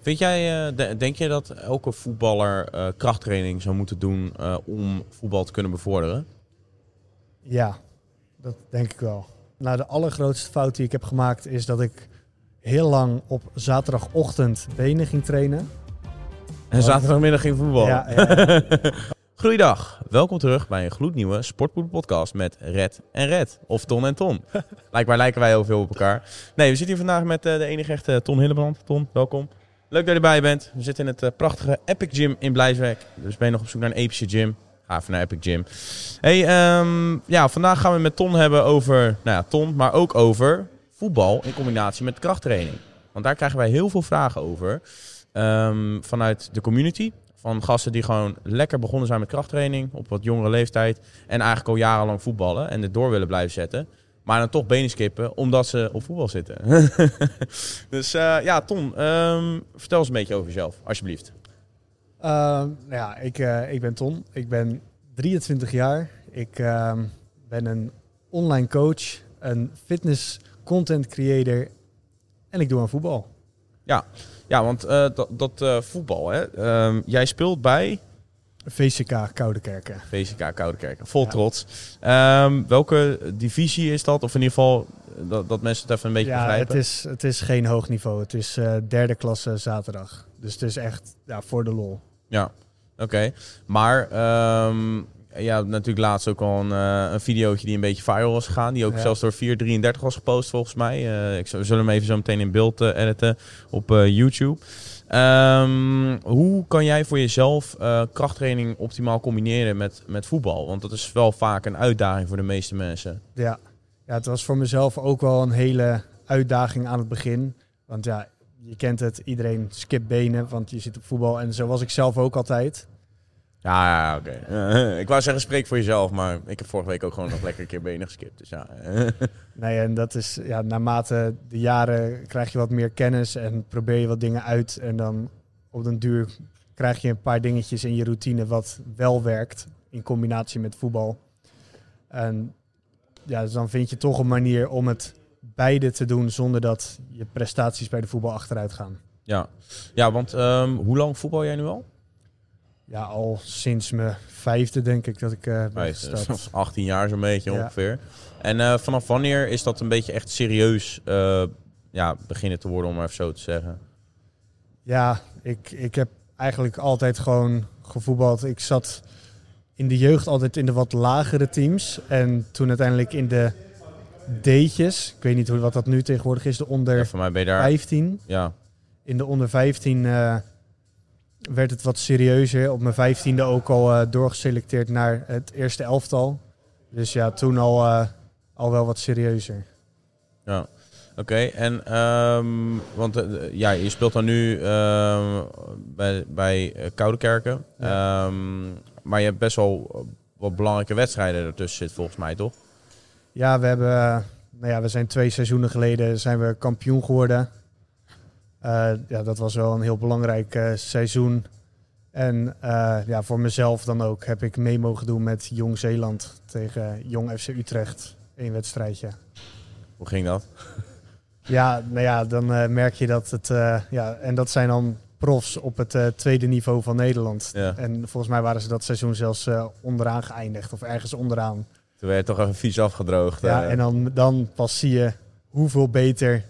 Vind jij, eh, de- denk je dat elke voetballer eh, krachttraining zou moeten doen eh, om voetbal te kunnen bevorderen? Ja, dat denk ik wel. Nou, de allergrootste fout die ik heb gemaakt is dat ik heel lang op zaterdagochtend benen ging trainen. En zaterdagmiddag geen voetbal. Ja, ja, Goeiedag, welkom terug bij een gloednieuwe Sportpoeder podcast met Red en Red. Of Ton en Ton. Blijkbaar lijken wij heel veel op elkaar. Nee, we zitten hier vandaag met de enige echte Ton Hillebrand. Ton, welkom. Leuk dat je erbij bent. We zitten in het eh, prachtige Epic Gym in Blijswijk. Dus ben je nog op zoek naar een epische gym? Ga even naar Epic Gym. Hey, ehm, ja, vandaag gaan we met Ton hebben over, nou ja, Ton, maar ook over voetbal in combinatie met krachttraining. Want daar krijgen wij heel veel vragen over. Ehm, vanuit de community. Van gasten die gewoon lekker begonnen zijn met krachttraining op wat jongere leeftijd. En eigenlijk al jarenlang voetballen en het door willen blijven zetten. Maar dan toch benen skippen omdat ze op voetbal zitten. dus eh, ja, Ton, ehm, vertel eens een beetje over jezelf, alsjeblieft. Ehm, ja ik, eh, ik ben Ton. Ik ben 23 jaar. Ik ehm, ben een online coach, een fitness content creator en ik doe aan voetbal. Ja, want eh, dat, dat voetbal, hè. Jij speelt bij VCK Koudekerken. VCK Koudekerken, vol Ja. trots. Ehm, welke divisie is dat? Of in ieder geval eh, dat, dat mensen het even een beetje Ja, begrijpen. het is, het is geen hoog niveau. Het is eh, derde klasse zaterdag. Dus het is echt ja, voor de lol. Ja, oké. Maar ehm ja, natuurlijk laatst ook al een, een videootje die een beetje viral was gegaan. Die ook Ja. zelfs door 433 was gepost volgens mij. Ik zal- we zullen hem even zo meteen in beeld editen op YouTube. Ehm, hoe kan jij voor jezelf eh, krachttraining optimaal combineren met, met voetbal? Want dat is wel vaak een uitdaging voor de meeste mensen. Ja. ja, het was voor mezelf ook wel een hele uitdaging aan het begin. Want ja, je kent het, iedereen skipt benen, want je zit op voetbal. En zo was ik zelf ook altijd. Ja, ja oké. Ik wou zeggen, spreek voor jezelf, maar ik heb vorige week ook gewoon nog lekker een keer benen geskipt. Dus ja. Nee, en dat is, ja, naarmate de jaren krijg je wat meer kennis en probeer je wat dingen uit. En dan op den duur krijg je een paar dingetjes in je routine wat wel werkt in combinatie met voetbal. En ja, dus dan vind je toch een manier om het beide te doen zonder dat je prestaties bij de voetbal achteruit gaan. ja. ja, want ehm, hoe lang voetbal jij nu al? Ja, al sinds mijn vijfde denk ik dat ik eh ben Nee, gestart. dat is 18 jaar zo'n beetje Ja. ongeveer. En eh, vanaf wanneer is dat een beetje echt serieus eh, ja, beginnen te worden, om maar even zo te zeggen? Ja, ik, ik heb eigenlijk altijd gewoon gevoetbald. Ik zat in de jeugd altijd in de wat lagere teams. En toen uiteindelijk in de D'tjes, ik weet niet hoe, wat dat nu tegenwoordig is, de onder Ja, voor mij ben je daar... 15. Ja, In de onder 15 eh, werd het wat serieuzer. Op mijn vijftiende ook al eh, doorgeselecteerd naar het eerste elftal. Dus ja, toen al, eh, al wel wat serieuzer. ja. Oké, en ehm, want eh, ja, je speelt dan nu ehm, bij, bij Koudekerken. Ehm, maar je hebt best wel wat belangrijke wedstrijden ertussen zitten volgens mij, toch? Ja, we hebben, nou ja, we zijn twee seizoenen geleden zijn we kampioen geworden. Eh, ja, dat was wel een heel belangrijk eh, seizoen. En eh, ja, voor mezelf dan ook heb ik mee mogen doen met Jong Zeeland tegen Jong FC Utrecht. Een wedstrijdje. Hoe ging dat? Ja, nou ja, dan merk je dat het. ja, en dat zijn dan profs op het tweede niveau van Nederland. Ja. En volgens mij waren ze dat seizoen zelfs onderaan geëindigd, of ergens onderaan. Toen werd je toch even vies afgedroogd. Ja, en dan, dan pas zie je hoeveel beter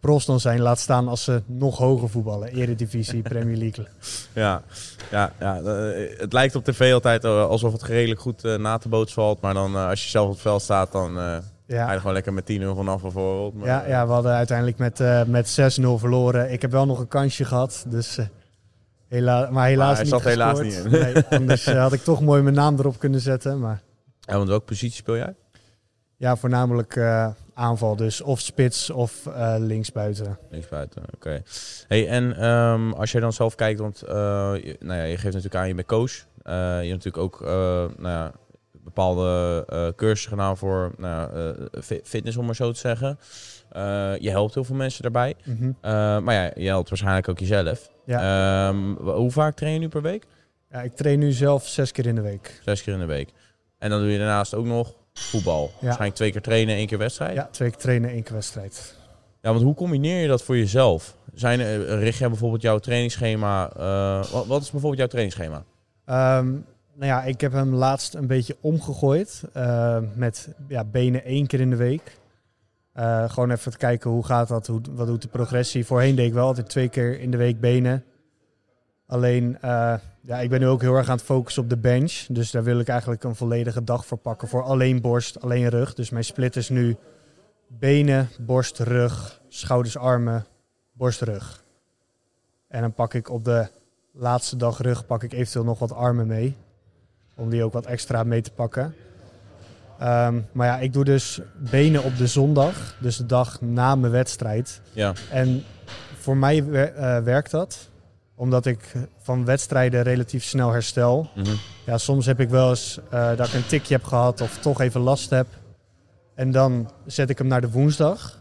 profs dan zijn. Laat staan als ze nog hoger voetballen. Eredivisie, Premier League. Ja, ja, ja eh, het lijkt op tv altijd eh, alsof het redelijk goed eh, na te boots valt. Maar dan als je zelf op het veld staat, dan ga je Ja, gewoon lekker met 10-0 vanaf bijvoorbeeld. Maar, ja, ja, we hadden uiteindelijk met, met 6-0 verloren. Ik heb wel nog een kansje gehad. Dus, hela maar helaas Maar hij niet zat helaas niet in. Nee, anders had ik toch mooi mijn naam erop kunnen zetten. Maar Ja, want welke positie speel jij? Ja, voornamelijk eh, aanval dus. Of spits of eh, linksbuiten. Linksbuiten, oké. Hey, en ehm, als jij dan zelf kijkt, want eh, je, nou ja, je geeft natuurlijk aan, je bent coach. Je hebt natuurlijk ook nou ja, bepaalde cursussen gedaan voor nou fitness, om maar zo te zeggen. Je helpt heel veel mensen daarbij. Mhm. Maar ja, je helpt waarschijnlijk ook jezelf. Ja. Ehm, hoe vaak train je nu per week? ja, ik train nu zelf zes keer in de week. Zes keer in de week. En dan doe je daarnaast ook nog voetbal. Waarschijnlijk twee keer trainen, één keer wedstrijd. Ja, twee keer trainen, één keer wedstrijd. Ja, want hoe combineer je dat voor jezelf? Zijn, eh, richt jij bijvoorbeeld jouw trainingsschema... eh, wat, wat is bijvoorbeeld jouw trainingsschema? Ehm, nou ja, ik heb hem laatst een beetje omgegooid. eh, met ja, benen één keer in de week. Gewoon even te kijken hoe gaat dat, hoe, wat doet de progressie. Voorheen deed ik wel altijd twee keer in de week benen. Alleen, ja, ik ben nu ook heel erg aan het focussen op de bench. Dus daar wil ik eigenlijk een volledige dag voor pakken. Voor alleen borst, alleen rug. Dus mijn split is nu benen, borst, rug, schouders, armen, borst, rug. En dan pak ik op de laatste dag rug pak ik eventueel nog wat armen mee. Om die ook wat extra mee te pakken. Ehm, maar ja, ik doe dus benen op de zondag. Dus de dag na mijn wedstrijd. Ja, En voor mij eh, werkt dat. Omdat ik van wedstrijden relatief snel herstel. mhm. Ja, soms heb ik wel eens eh, dat ik een tikje heb gehad of toch even last heb. En dan zet ik hem naar de woensdag.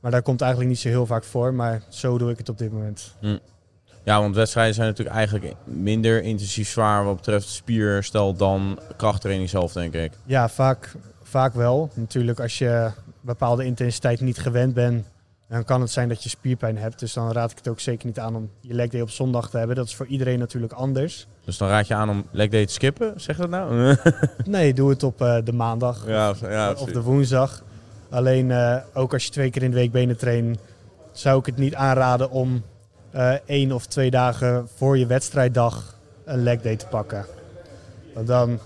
Maar dat komt eigenlijk niet zo heel vaak voor. Maar zo doe ik het op dit moment. ja, want wedstrijden zijn natuurlijk eigenlijk minder intensief zwaar wat betreft spierstel dan krachttraining zelf, denk ik. Ja, vaak, vaak wel. Natuurlijk, als je bepaalde intensiteit niet gewend bent, dan kan het zijn dat je spierpijn hebt. Dus dan raad ik het ook zeker niet aan om je leg day op zondag te hebben. Dat is voor iedereen natuurlijk anders. Dus dan raad je aan om leg day te skippen, zeg je dat nou? Nee, doe het op eh, de maandag ja, ja, of de woensdag. Alleen eh, ook als je twee keer in de week benen traint, zou ik het niet aanraden om eh, één of twee dagen voor je wedstrijddag een leg day te pakken. Want dan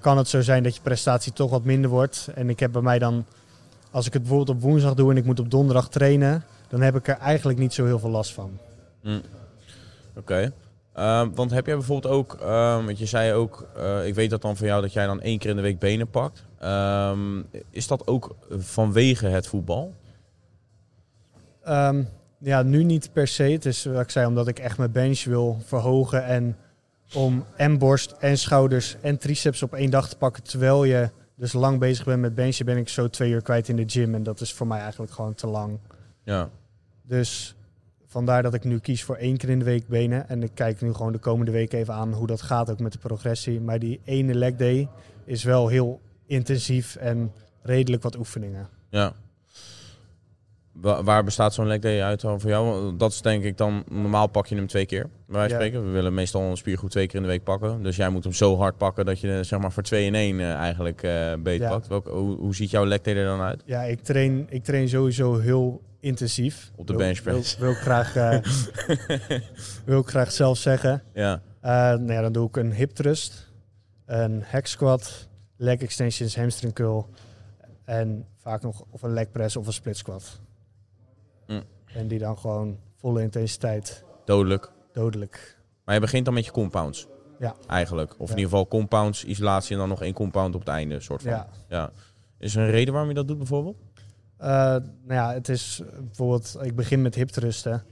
kan het zo zijn dat je prestatie toch wat minder wordt. En ik heb bij mij dan, als ik het bijvoorbeeld op woensdag doe en ik moet op donderdag trainen, dan heb ik er eigenlijk niet zo heel veel last van. Oké. Ehm, want heb jij bijvoorbeeld ook, ehm, want je zei ook, eh, ik weet dat dan van jou dat jij dan één keer in de week benen pakt. Ehm, is dat ook vanwege het voetbal? Ja, nu niet per se. Het is wat ik zei, omdat ik echt mijn bench wil verhogen. En om en borst en schouders en triceps op één dag te pakken. Terwijl je dus lang bezig bent met benchen, ben ik zo twee uur kwijt in de gym. En dat is voor mij eigenlijk gewoon te lang. Ja. Dus vandaar dat ik nu kies voor één keer in de week benen. En ik kijk nu gewoon de komende week even aan hoe dat gaat, ook met de progressie. Maar die ene leg day is wel heel intensief en redelijk wat oefeningen. Ja. Wa- waar bestaat zo'n leg day uit dan voor jou? Dat is denk ik dan, normaal pak je hem twee keer. Bij wijze van spreken. We willen meestal een spiergroep twee keer in de week pakken. Dus jij moet hem zo hard pakken dat je zeg maar voor 2 in 1 eigenlijk eh beter Ja. pakt. Welke, hoe, hoe ziet jouw leg day er dan uit? Ja, ik train, ik train sowieso heel intensief. Op de Wil- benchpress. Wil, wil, ik graag, eh, wil ik graag zelf zeggen. Ja. Eh, nou ja, dan doe ik een hip thrust, een hack squat, leg extensions, hamstring curl en vaak nog of een leg press of een split squat. Mm. En die dan gewoon volle intensiteit, Dodelijk. dodelijk. Maar je begint dan met je compounds. Ja. Eigenlijk. Of in ieder geval compounds, isolatie en dan nog één compound op het einde. Soort van. Ja. ja. Is er een reden waarom je dat doet bijvoorbeeld? Eh, nou ja, het is bijvoorbeeld, ik begin met hip thrusten,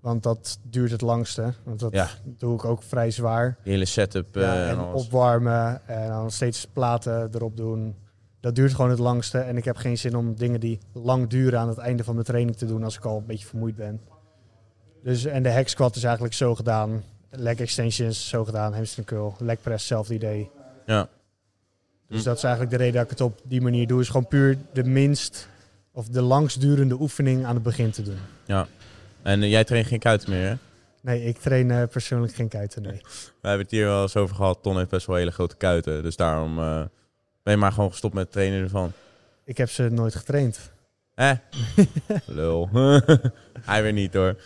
want dat duurt het langste. Want dat Ja. doe ik ook vrij zwaar. Hele setup Ja, en opwarmen en dan steeds platen erop doen. Dat duurt gewoon het langste. En ik heb geen zin om dingen die lang duren aan het einde van mijn training te doen als ik al een beetje vermoeid ben. Dus, en de hack squat is eigenlijk zo gedaan. Leg extensions zo gedaan. Hamstring curl. Leg press, hetzelfde idee. Ja. Dus Hm. dat is eigenlijk de reden dat ik het op die manier doe. Is gewoon puur de minst of de langstdurende oefening aan het begin te doen. En eh, jij traint geen kuiten meer, hè? Nee, ik train eh, persoonlijk geen kuiten, nee. We hebben het hier wel eens over gehad. Ton heeft best wel hele grote kuiten. Dus daarom eh, ben je maar gewoon gestopt met trainen ervan. Ik heb ze nooit getraind. Eh? Lul. Hij weer niet hoor.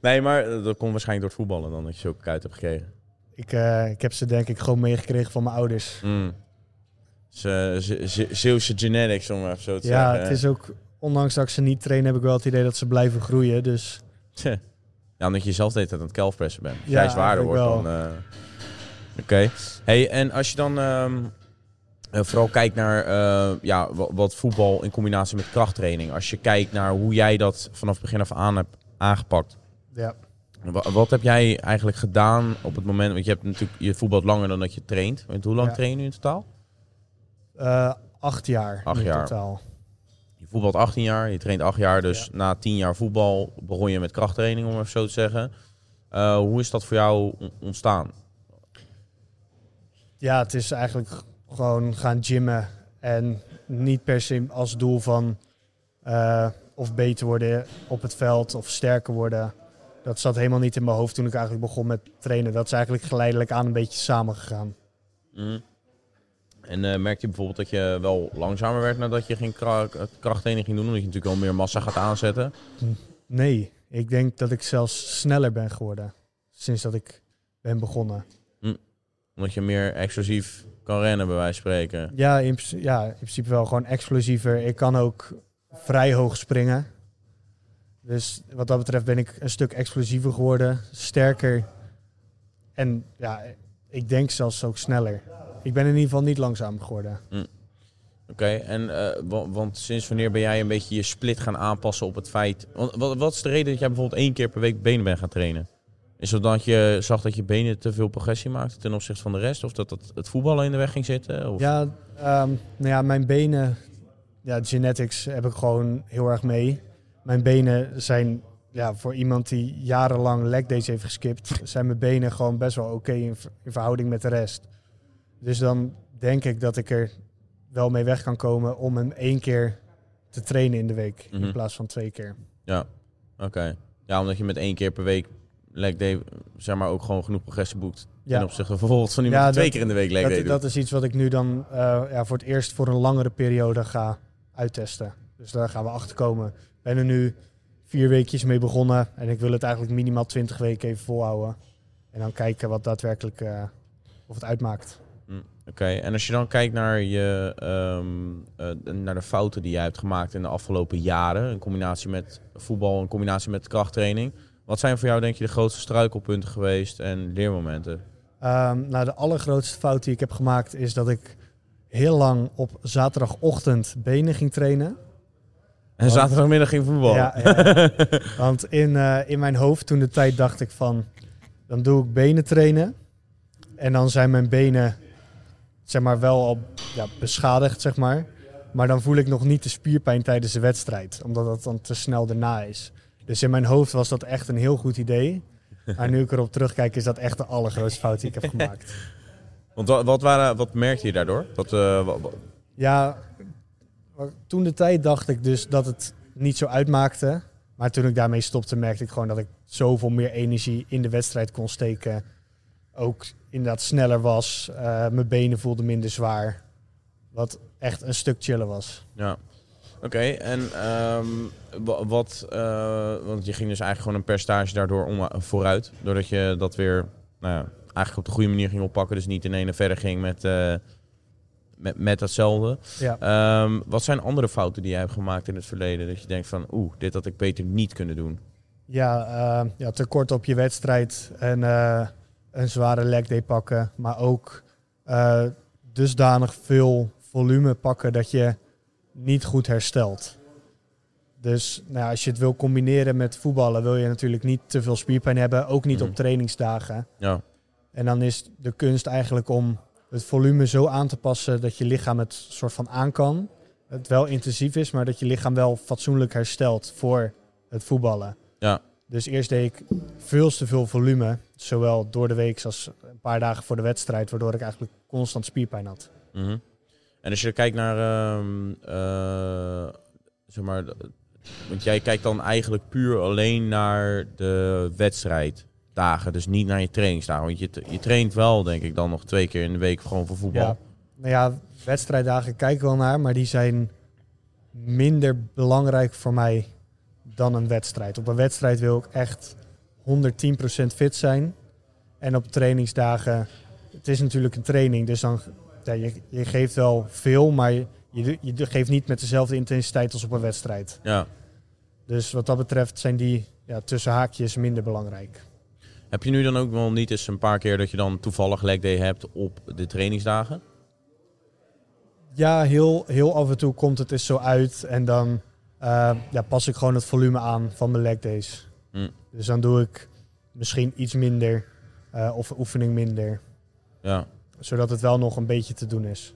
Nee, maar eh, dat komt waarschijnlijk door het voetballen dan, dat je zulke kuiten hebt gekregen. Ik, eh, ik heb ze denk ik gewoon meegekregen van mijn ouders. Mm. Ze- ze- ze- Zeeuwse genetics, om even zo te Ja, zeggen. het is ook, ondanks dat ik ze niet train, heb ik wel het idee dat ze blijven groeien. Dus. Ja, omdat je zelf de hele tijd aan het calfpressen bent. Als Ja, jij zwaarder wordt dan... eh, Oké. Hey, en als je dan ehm, eh, vooral kijkt naar eh, ja, wat, voetbal in combinatie met krachttraining. Als je kijkt naar hoe jij dat vanaf het begin af aan hebt aangepakt. ja, Wa- Wat heb jij eigenlijk gedaan op het moment... Want je hebt natuurlijk je voetbalt langer dan dat je traint. Want hoe lang Ja. train je nu in totaal? eh, acht jaar Acht in jaar. totaal. Je voetbalt 18 jaar, je traint 8 jaar. Dus Ja. na 10 jaar voetbal begon je met krachttraining, om even zo te zeggen. Hoe is dat voor jou on- ontstaan? Ja, het is eigenlijk gewoon gaan gymmen. En niet per se als doel van... eh, of beter worden op het veld of sterker worden. Dat zat helemaal niet in mijn hoofd toen ik eigenlijk begon met trainen. Dat is eigenlijk geleidelijk aan een beetje samengegaan. Mhm. En eh merk je bijvoorbeeld dat je wel langzamer werd nadat je geen kra krachttraining ging doen? Omdat je natuurlijk al meer massa gaat aanzetten. Nee, ik denk dat ik zelfs sneller ben geworden sinds dat ik ben begonnen. Omdat je meer explosief kan rennen, bij wijze van spreken. Ja, in, ja, in principe wel gewoon explosiever. Ik kan ook vrij hoog springen. Dus wat dat betreft ben ik een stuk explosiever geworden, sterker. En ja, ik denk zelfs ook sneller. Ik ben in ieder geval niet langzamer geworden. Oké, en eh, wa- want sinds wanneer ben jij een beetje je split gaan aanpassen op het feit... Want, wat, wat is de reden dat jij bijvoorbeeld één keer per week benen bent gaan trainen? Is het dat je zag dat je benen te veel progressie maakte ten opzichte van de rest? Of dat het, het voetballen in de weg ging zitten? Of? Ja, ehm, nou ja, mijn benen, ja, genetics heb ik gewoon heel erg mee. Mijn benen zijn, ja, voor iemand die jarenlang leg days heeft geskipt, zijn mijn benen gewoon best wel oké in, ver- in verhouding met de rest. Dus dan denk ik dat ik er wel mee weg kan komen om hem één keer te trainen in de week, Mhm. in plaats van twee keer. Ja, oké. Ja, omdat je met één keer per week leg day, zeg maar, ook gewoon genoeg progressie boekt. Ja. Ten opzichte van bijvoorbeeld van iemand Ja, die twee dat- keer in de week leg day Dat, is iets wat ik nu dan eh, ja, voor het eerst voor een langere periode ga uittesten. Dus daar gaan we achter komen. Ik ben er nu vier weekjes mee begonnen en ik wil het eigenlijk minimaal 20 weken even volhouden. En dan kijken wat daadwerkelijk eh, of het uitmaakt. Oké, en als je dan kijkt naar, je, ehm, eh, naar de fouten die jij hebt gemaakt in de afgelopen jaren, in combinatie met voetbal, in combinatie met krachttraining, wat zijn voor jou denk je de grootste struikelpunten geweest en leermomenten? Ehm, nou, de allergrootste fout die ik heb gemaakt is dat ik heel lang op zaterdagochtend benen ging trainen. En zaterdagmiddag ging voetbal. Ja, ja. Want in, eh, in mijn hoofd toen de tijd dacht ik van, dan doe ik benen trainen. En dan zijn mijn benen, zeg maar, wel al ja, beschadigd, zeg maar. Maar dan voel ik nog niet de spierpijn tijdens de wedstrijd. Omdat dat dan te snel daarna is. Dus in mijn hoofd was dat echt een heel goed idee. Maar nu ik erop terugkijk, is dat echt de allergrootste fout die ik heb gemaakt. Want wat, wat, waren, wat merkte je daardoor? Dat, eh, Ja, toen de tijd dacht ik dus dat het niet zo uitmaakte. Maar toen ik daarmee stopte, merkte ik gewoon dat ik zoveel meer energie in de wedstrijd kon steken. Ook inderdaad sneller was. Eh, mijn benen voelden minder zwaar. Wat echt een stuk chiller was. Ja. Oké, en ehm, wa- wat, eh, want je ging dus eigenlijk gewoon een percentage daardoor om, vooruit. Doordat je dat weer, nou ja, eigenlijk op de goede manier ging oppakken. Dus niet in ene verder ging met, eh, met, met datzelfde. Ja. Ehm, wat zijn andere fouten die jij hebt gemaakt in het verleden? Dat je denkt van, oeh, dit had ik beter niet kunnen doen. Ja, eh, ja tekort op je wedstrijd en eh, een zware leg day pakken. Maar ook eh, dusdanig veel volume pakken dat je niet goed herstelt. Dus nou ja, als je het wil combineren met voetballen, wil je natuurlijk niet te veel spierpijn hebben. Ook niet Mhm. op trainingsdagen. Ja, En dan is de kunst eigenlijk om het volume zo aan te passen dat je lichaam het soort van aan kan. Het wel intensief is, maar dat je lichaam wel fatsoenlijk herstelt voor het voetballen. Ja. Dus eerst deed ik veel te veel volume, zowel door de week als een paar dagen voor de wedstrijd, waardoor ik eigenlijk constant spierpijn had. Mhm. En als je kijkt naar, ehm, eh, zeg maar, want jij kijkt dan eigenlijk puur alleen naar de wedstrijddagen, dus niet naar je trainingsdagen. Want je, je traint wel, denk ik, dan nog twee keer in de week gewoon voor voetbal. Nou ja, wedstrijddagen kijk ik wel naar, maar die zijn minder belangrijk voor mij dan een wedstrijd. Op een wedstrijd wil ik echt 110% fit zijn. En op trainingsdagen, het is natuurlijk een training, dus dan, je, je geeft wel veel, maar je, je, je geeft niet met dezelfde intensiteit als op een wedstrijd. Ja. Dus wat dat betreft zijn die ja, tussen haakjes minder belangrijk. Heb je nu dan ook wel niet eens een paar keer dat je dan toevallig leg day hebt op de trainingsdagen? Ja, heel, heel af en toe komt het eens zo uit. En dan eh, ja, pas ik gewoon het volume aan van mijn leg days. Hm. Dus dan doe ik misschien iets minder eh, of een oefening minder. Ja. Zodat het wel nog een beetje te doen is.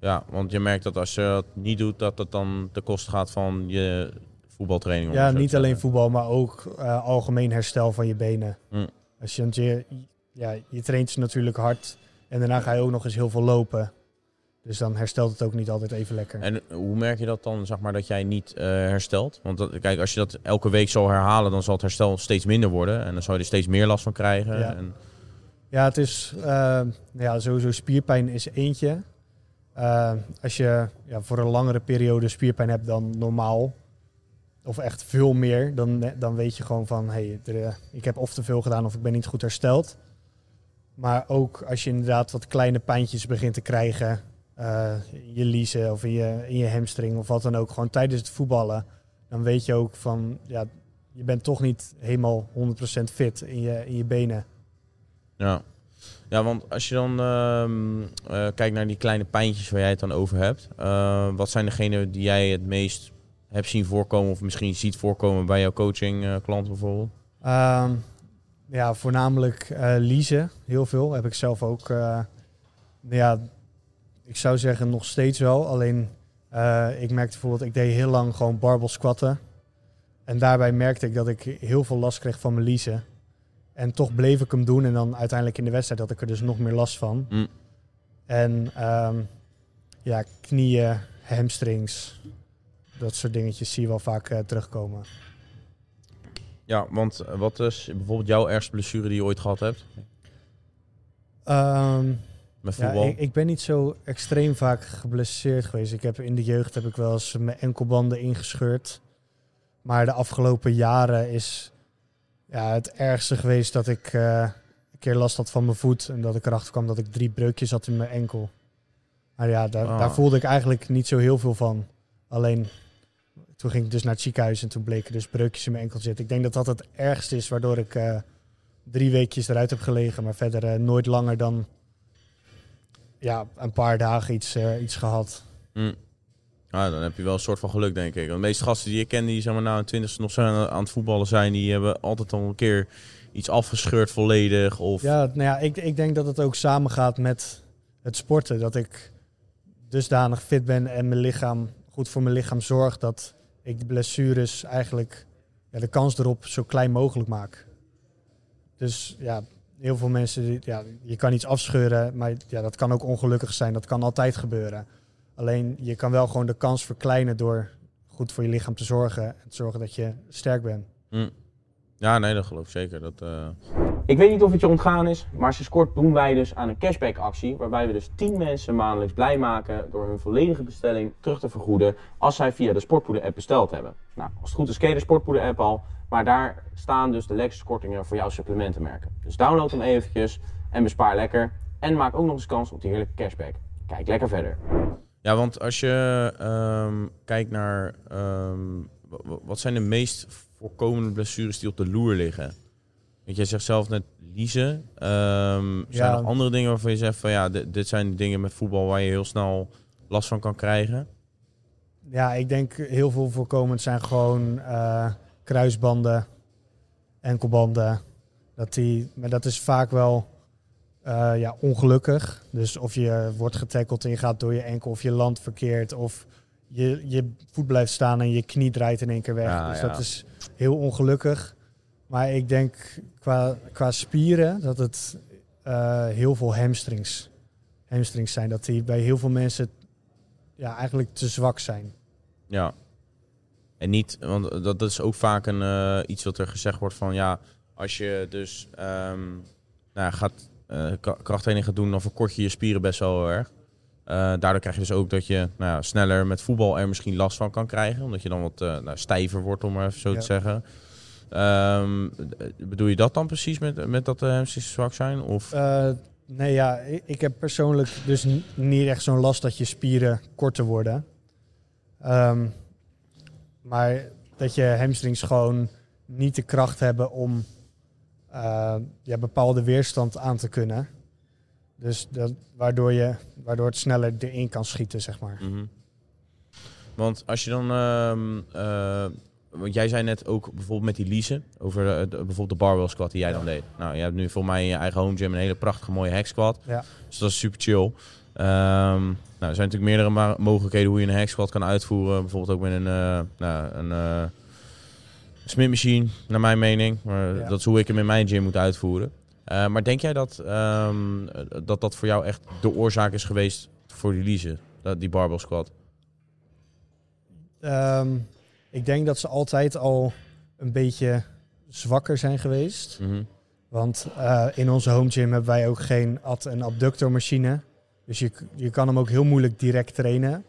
Ja, want je merkt dat als je dat niet doet, dat het dan ten koste gaat van je voetbaltraining. Ja, niet alleen voetbal, maar ook eh, algemeen herstel van je benen. Hm. Als je, je, ja, je traint ze natuurlijk hard. En daarna ga je ook nog eens heel veel lopen. Dus dan herstelt het ook niet altijd even lekker. En hoe merk je dat dan, zeg maar, dat jij niet uh, herstelt? Want dat, kijk, als je dat elke week zal herhalen, dan zal het herstel steeds minder worden. En dan zal je er steeds meer last van krijgen. Ja, en... ja het is uh, ja, sowieso spierpijn is eentje. Uh, als je ja, voor een langere periode spierpijn hebt dan normaal, of echt veel meer, dan, dan weet je gewoon van hey, ik heb of te veel gedaan of ik ben niet goed hersteld. Maar ook als je inderdaad wat kleine pijntjes begint te krijgen, in je liezen of in je, in je hamstring of wat dan ook, gewoon tijdens het voetballen, dan weet je ook van ja, je bent toch niet helemaal 100% fit in je, in je benen. Ja. Ja, want als je dan uh, kijkt naar die kleine pijntjes waar jij het dan over hebt, uh, wat zijn degenen die jij het meest hebt zien voorkomen of misschien ziet voorkomen bij jouw coaching klant bijvoorbeeld? Um, ja, voornamelijk leasen, heel veel. Heb ik zelf ook, ja, ik zou zeggen nog steeds wel. Alleen ik merkte bijvoorbeeld, ik deed heel lang gewoon barbell squatten. En daarbij merkte ik dat ik heel veel last kreeg van mijn leasen. En toch bleef ik hem doen. En dan uiteindelijk in de wedstrijd had ik er dus nog meer last van. Mm. En um, ja, knieën, hamstrings, dat soort dingetjes zie je wel vaak uh, terugkomen. Ja, want wat is bijvoorbeeld jouw ergste blessure die je ooit gehad hebt? Um, Met voetbal? Ja, ik, ik, ben niet zo extreem vaak geblesseerd geweest. Ik heb in de jeugd heb ik wel eens mijn enkelbanden ingescheurd. Maar de afgelopen jaren is ja, het ergste geweest dat ik uh, een keer last had van mijn voet. En dat ik erachter kwam dat ik drie breukjes had in mijn enkel. Maar ja, daar, daar voelde ik eigenlijk niet zo heel veel van. Alleen toen ging ik dus naar het ziekenhuis en toen bleken dus breukjes in mijn enkel zitten. Ik denk dat dat het ergste is waardoor ik uh, drie weekjes eruit heb gelegen. Maar verder uh, nooit langer dan ja, een paar dagen iets, uh, iets gehad. Mm. Dan heb je wel een soort van geluk, denk ik. De meeste gasten die ik ken, die zeg maar, na een twintigste nog zijn aan het voetballen zijn, die hebben altijd al een keer iets afgescheurd volledig. Of... Ja, nou ja, ik, ik denk dat het ook samengaat met het sporten. Dat ik dusdanig fit ben en mijn lichaam goed voor mijn lichaam zorg dat ik de blessures eigenlijk ja, de kans erop zo klein mogelijk maak. Dus ja, heel veel mensen, ja, je kan iets afscheuren, maar ja, dat kan ook ongelukkig zijn. Dat kan altijd gebeuren. Alleen je kan wel gewoon de kans verkleinen door goed voor je lichaam te zorgen. En te zorgen dat je sterk bent. Mm. Ja, nee, dat geloof ik zeker. Dat, uh... Ik weet niet of het je ontgaan is, maar sinds kort doen wij dus aan een cashback actie. Waarbij we dus 10 mensen maandelijks blij maken door hun volledige bestelling terug te vergoeden. Als zij via de Sportpoeder app besteld hebben. Nou, als het goed is ken je de Sportpoeder app al. Maar daar staan dus de lekkerste kortingen voor jouw supplementenmerken. Dus download hem eventjes en bespaar lekker. En maak ook nog eens kans op die heerlijke cashback. Kijk lekker verder. Ja, want als je um, kijkt naar um, wat zijn de meest voorkomende blessures die op de loer liggen? Want jij zegt zelf net liezen. Um, zijn Ja. er andere dingen waarvan je zegt van ja, dit, dit zijn de dingen met voetbal waar je heel snel last van kan krijgen? Ja, ik denk heel veel voorkomend zijn gewoon uh, kruisbanden, enkelbanden. Dat die, maar dat is vaak wel uh, ja, ongelukkig. Dus of je wordt getackeld en je gaat door je enkel of je land verkeerd of je, je voet blijft staan en je knie draait in één keer weg. Ja, dus ja. dat is heel ongelukkig. Maar ik denk qua, qua spieren dat het uh, heel veel hamstrings, hamstrings zijn. Dat die bij heel veel mensen ja, eigenlijk te zwak zijn. Ja. En niet, want dat, dat is ook vaak een, uh, iets wat er gezegd wordt van ja, als je dus um, nou, gaat krachttraining gaat doen, dan verkort je je spieren best wel heel erg. Uh, daardoor krijg je dus ook dat je nou ja, sneller met voetbal er misschien last van kan krijgen. Omdat je dan wat uh, nou, stijver wordt, om maar even zo ja. te zeggen. Um, bedoel je dat dan precies met, met dat de hamstrings zwak zijn? Of? Uh, nee, ja, ik, heb persoonlijk dus niet echt zo'n last dat je spieren korter worden. Um, maar dat je hamstrings gewoon niet de kracht hebben om uh, ja, bepaalde weerstand aan te kunnen. Dus dat, waardoor, je, waardoor het sneller erin kan schieten, zeg maar. Mm -hmm. Want als je dan... Uh, uh, want jij zei net ook bijvoorbeeld met die leasen, over de, de, bijvoorbeeld de barbell squat die jij ja. dan deed. Nou, je hebt nu voor mij in je eigen home gym een hele prachtige mooie hack squat. Ja. Dus dat is super chill. Um, nou, er zijn natuurlijk meerdere mogelijkheden hoe je een hack squat kan uitvoeren. Bijvoorbeeld ook met een, uh, nou, een uh, smidmachine, naar mijn mening. Maar ja. dat is hoe ik hem in mijn gym moet uitvoeren. Uh, maar denk jij dat, um, dat dat voor jou echt de oorzaak is geweest voor die dat, die barbell squat? Ehm, ik denk dat ze altijd al een beetje zwakker zijn geweest. Mhm. Want eh, in onze home gym hebben wij ook geen ad- en abductormachine. Dus je, je kan hem ook heel moeilijk direct trainen.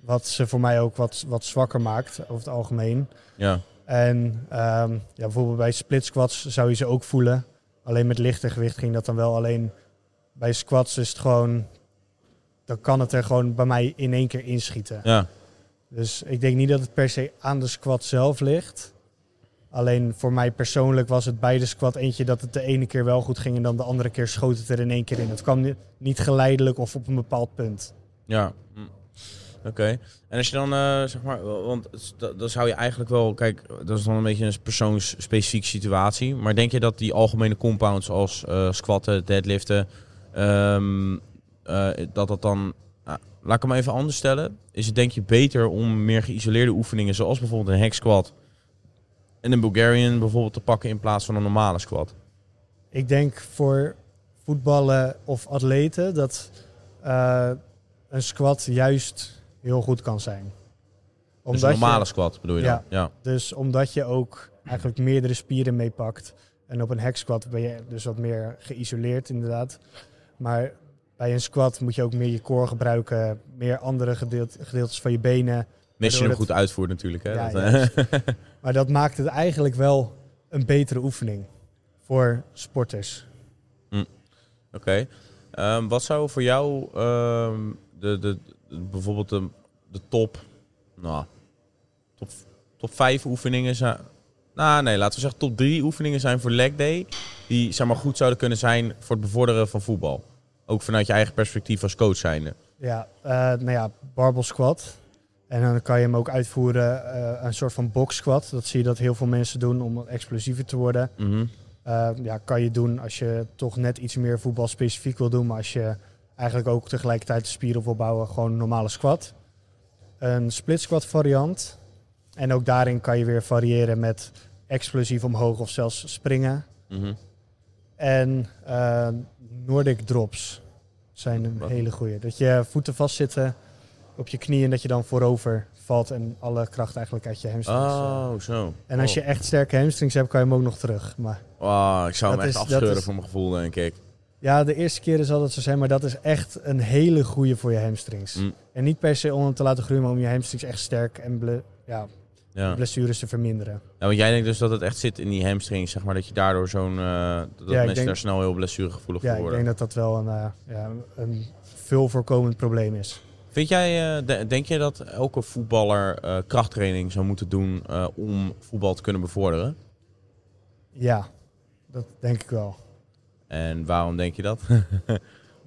Wat ze voor mij ook wat, wat zwakker maakt over het algemeen. Ja, En ehm, ja, bijvoorbeeld bij split squats zou je ze ook voelen. Alleen met lichter gewicht ging dat dan wel. Alleen bij squats is het gewoon... Dan kan het er gewoon bij mij in één keer inschieten. ja, Dus ik denk niet dat het per se aan de squat zelf ligt. Alleen voor mij persoonlijk was het bij de squat eentje dat het de ene keer wel goed ging en dan de andere keer schoot het er in één keer in. Het kwam ni- niet geleidelijk of op een bepaald punt. ja. Oké. En als je dan, eh, zeg maar, want dan zou je eigenlijk wel, kijk, dat is dan een beetje een persoonsspecifieke situatie. Maar denk je dat die algemene compounds als eh, squatten, deadliften, ehm, eh, dat dat dan, ah, laat ik hem even anders stellen. Is het denk je beter om meer geïsoleerde oefeningen, zoals bijvoorbeeld een hack squat en een Bulgarian bijvoorbeeld te pakken in plaats van een normale squat? Ik denk voor voetballen of atleten dat een squat juist heel goed kan zijn. Dus een normale je, squat bedoel je dan? Ja. Ja. dus omdat je ook eigenlijk meerdere spieren meepakt. En op een hack squat ben je dus wat meer geïsoleerd inderdaad. Maar bij een squat moet je ook meer je core gebruiken. Meer andere gedeelt, gedeeltes van je benen. Mits je hem goed uitvoert natuurlijk. Hè? Ja, Dat, Maar dat maakt het eigenlijk wel een betere oefening voor sporters. Oké. Ehm, wat zou voor jou ehm, de, de- bijvoorbeeld de, de top, nou, top, top 5 oefeningen zijn? Nou, nee, laten we zeggen top 3 oefeningen zijn voor leg day. Die zeg maar, goed zouden kunnen zijn voor het bevorderen van voetbal. Ook vanuit je eigen perspectief als coach zijnde. Ja, eh, nou ja, barbell squat. En dan kan je hem ook uitvoeren, eh, een soort van box squat. Dat zie je dat heel veel mensen doen om explosiever te worden. Mhm. Eh, ja, kan je doen als je toch net iets meer voetbalspecifiek wil doen. Maar als je eigenlijk ook tegelijkertijd de spieren op wil bouwen, gewoon een normale squat. Een split squat variant. En ook daarin kan je weer variëren met explosief omhoog of zelfs springen. Mhm. En eh, Nordic drops zijn een Wat? hele goeie. Dat je voeten vastzitten op je knieën en dat je dan voorover valt en alle kracht eigenlijk uit je hamstrings. eh. Oh, zo. En als je Oh. echt sterke hamstrings hebt, kan je hem ook nog terug. Maar Oh, ik zou hem echt afscheuren is- voor mijn gevoel, denk ik. Ja, de eerste keren zal dat zo zijn, maar dat is echt een hele goeie voor je hamstrings. Mm. En niet per se om hem te laten groeien, maar om je hamstrings echt sterk en ble- ja, Ja. blessures te verminderen. Ja, want jij denkt dus dat het echt zit in die hamstrings, zeg maar, dat je daardoor zo'n, eh, dat ik mensen denk- daar snel heel blessuregevoelig Ja, voor ik worden. denk dat dat wel een, eh, ja, een veel voorkomend probleem is. Vind jij, eh, de- denk je dat elke voetballer krachttraining zou moeten doen om voetbal te kunnen bevorderen? Ja, dat denk ik wel. En waarom denk je dat?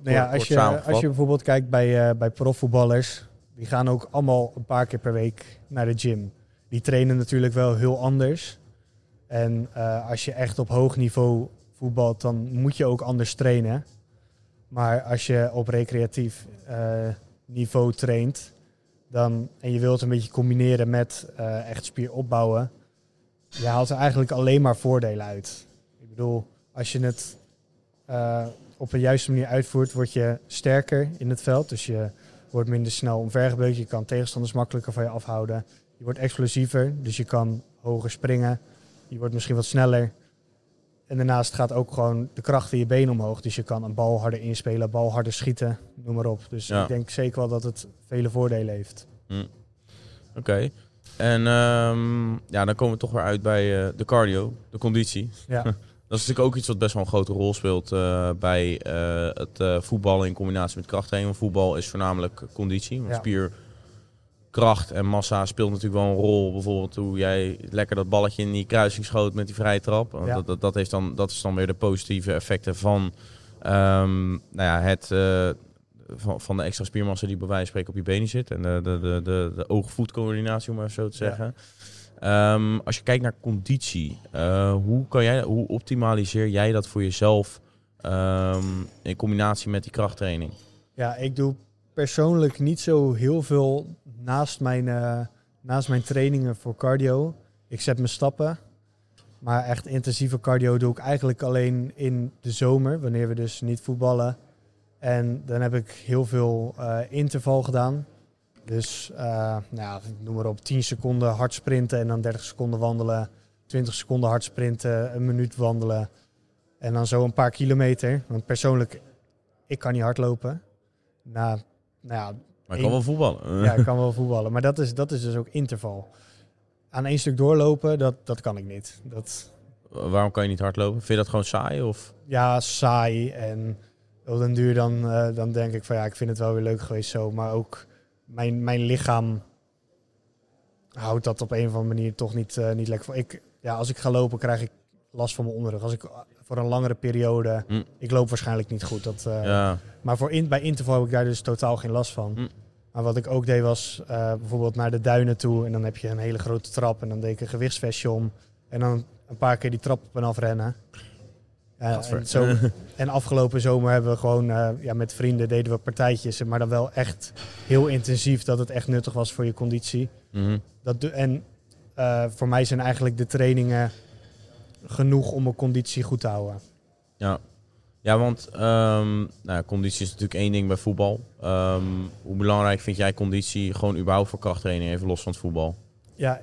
Nou ja, als, je, als je bijvoorbeeld kijkt bij, eh, bij profvoetballers, die gaan ook allemaal een paar keer per week naar de gym. Die trainen natuurlijk wel heel anders. En eh, als je echt op hoog niveau voetbalt, dan moet je ook anders trainen. Maar als je op recreatief eh, niveau traint, dan, en je wilt een beetje combineren met echt spier opbouwen, je haalt er eigenlijk alleen maar voordelen uit. Ik bedoel, als je het eh, op een juiste manier uitvoert, word je sterker in het veld. Dus je wordt minder snel omvergebeugd. Je kan tegenstanders makkelijker van je afhouden. Je wordt explosiever, dus je kan hoger springen. Je wordt misschien wat sneller. En daarnaast gaat ook gewoon de kracht in je benen omhoog. Dus je kan een bal harder inspelen, bal harder schieten, noem maar op. Dus Ja. ik denk zeker wel dat het vele voordelen heeft. Oké. En ehm, ja, dan komen we toch weer uit bij eh, de cardio, de conditie. Ja, Dat is natuurlijk ook iets wat best wel een grote rol speelt eh, bij eh, het eh, voetballen in combinatie met krachttraining. Want voetbal is voornamelijk conditie. Want Ja. spierkracht en massa speelt natuurlijk wel een rol. Bijvoorbeeld hoe jij lekker dat balletje in die kruising schoot met die vrije trap. Want Ja. dat, dat, dat, heeft dan, dat is dan weer de positieve effecten van, ehm, nou ja, het, van, van de extra spiermassa die bij wijze van spreken op je benen zit. En de, de, de, de, de oog-voetcoördinatie, om maar zo te Ja. Ehm, als je kijkt naar conditie, eh, hoe, kan jij, hoe optimaliseer jij dat voor jezelf ehm, in combinatie met die krachttraining? ja ik doe persoonlijk niet zo heel veel naast mijn, eh, naast mijn trainingen voor cardio. Ik zet mijn stappen. Maar echt intensieve cardio doe ik eigenlijk alleen in de zomer, wanneer we dus niet voetballen. En dan heb ik heel veel eh, interval gedaan. Dus eh, nou ja, ik noem maar op 10 seconden hard sprinten en dan 30 seconden wandelen. 20 seconden hard sprinten, een minuut wandelen. En dan zo een paar kilometer. Want persoonlijk, ik kan niet hardlopen. Na, nou ja, Maar ik kan wel voetballen. ja, ik kan wel voetballen. Maar dat is, dat is dus ook interval. Aan één stuk doorlopen, dat, dat kan ik niet. Dat, Waarom kan je niet hardlopen? Vind je dat gewoon saai? Of? ja, saai. En op den duur dan, eh, dan denk ik van ja, ik vind het wel weer leuk geweest zo. Maar ook mijn, mijn lichaam houdt dat op een of andere manier toch niet, eh, niet lekker voor. Ik, ja, als ik ga lopen krijg ik last van mijn onderrug. Als ik eh, voor een langere periode, Hm. ik loop waarschijnlijk niet goed. Dat, eh, Ja. Maar voor in, bij interval heb ik daar dus totaal geen last van. Hm. Maar wat ik ook deed was bijvoorbeeld naar de duinen toe. En dan heb je een hele grote trap. En dan deed ik een gewichtsvestje om. En dan een paar keer die trap op en af rennen. En, zo, en afgelopen zomer hebben we gewoon eh, ja, met vrienden deden we partijtjes. Maar dan wel echt heel intensief. Dat het echt nuttig was voor je conditie. Mhm. Dat en eh, voor mij zijn eigenlijk de trainingen genoeg om mijn conditie goed te houden. Ja. Ja, want ehm, nou, conditie is natuurlijk één ding bij voetbal. Ehm, hoe belangrijk vind jij conditie gewoon überhaupt voor krachttraining, even los van het voetbal? Ja,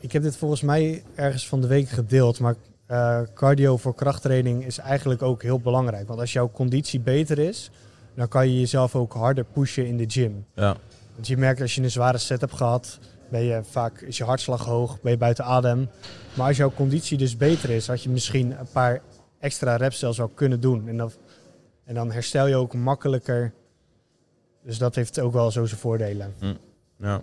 ik heb dit volgens mij ergens van de week gedeeld, maar eh, cardio voor krachttraining is eigenlijk ook heel belangrijk. Want als jouw conditie beter is, dan kan je jezelf ook harder pushen in de gym. Ja. Want je merkt als je een zware set hebt gehad, ben je vaak is je hartslag hoog, ben je buiten adem. Maar als jouw conditie dus beter is, had je misschien een paar extra reps zelfs wel kunnen doen. En dan, en dan herstel je ook makkelijker. Dus dat heeft ook wel zo zijn voordelen. Ja,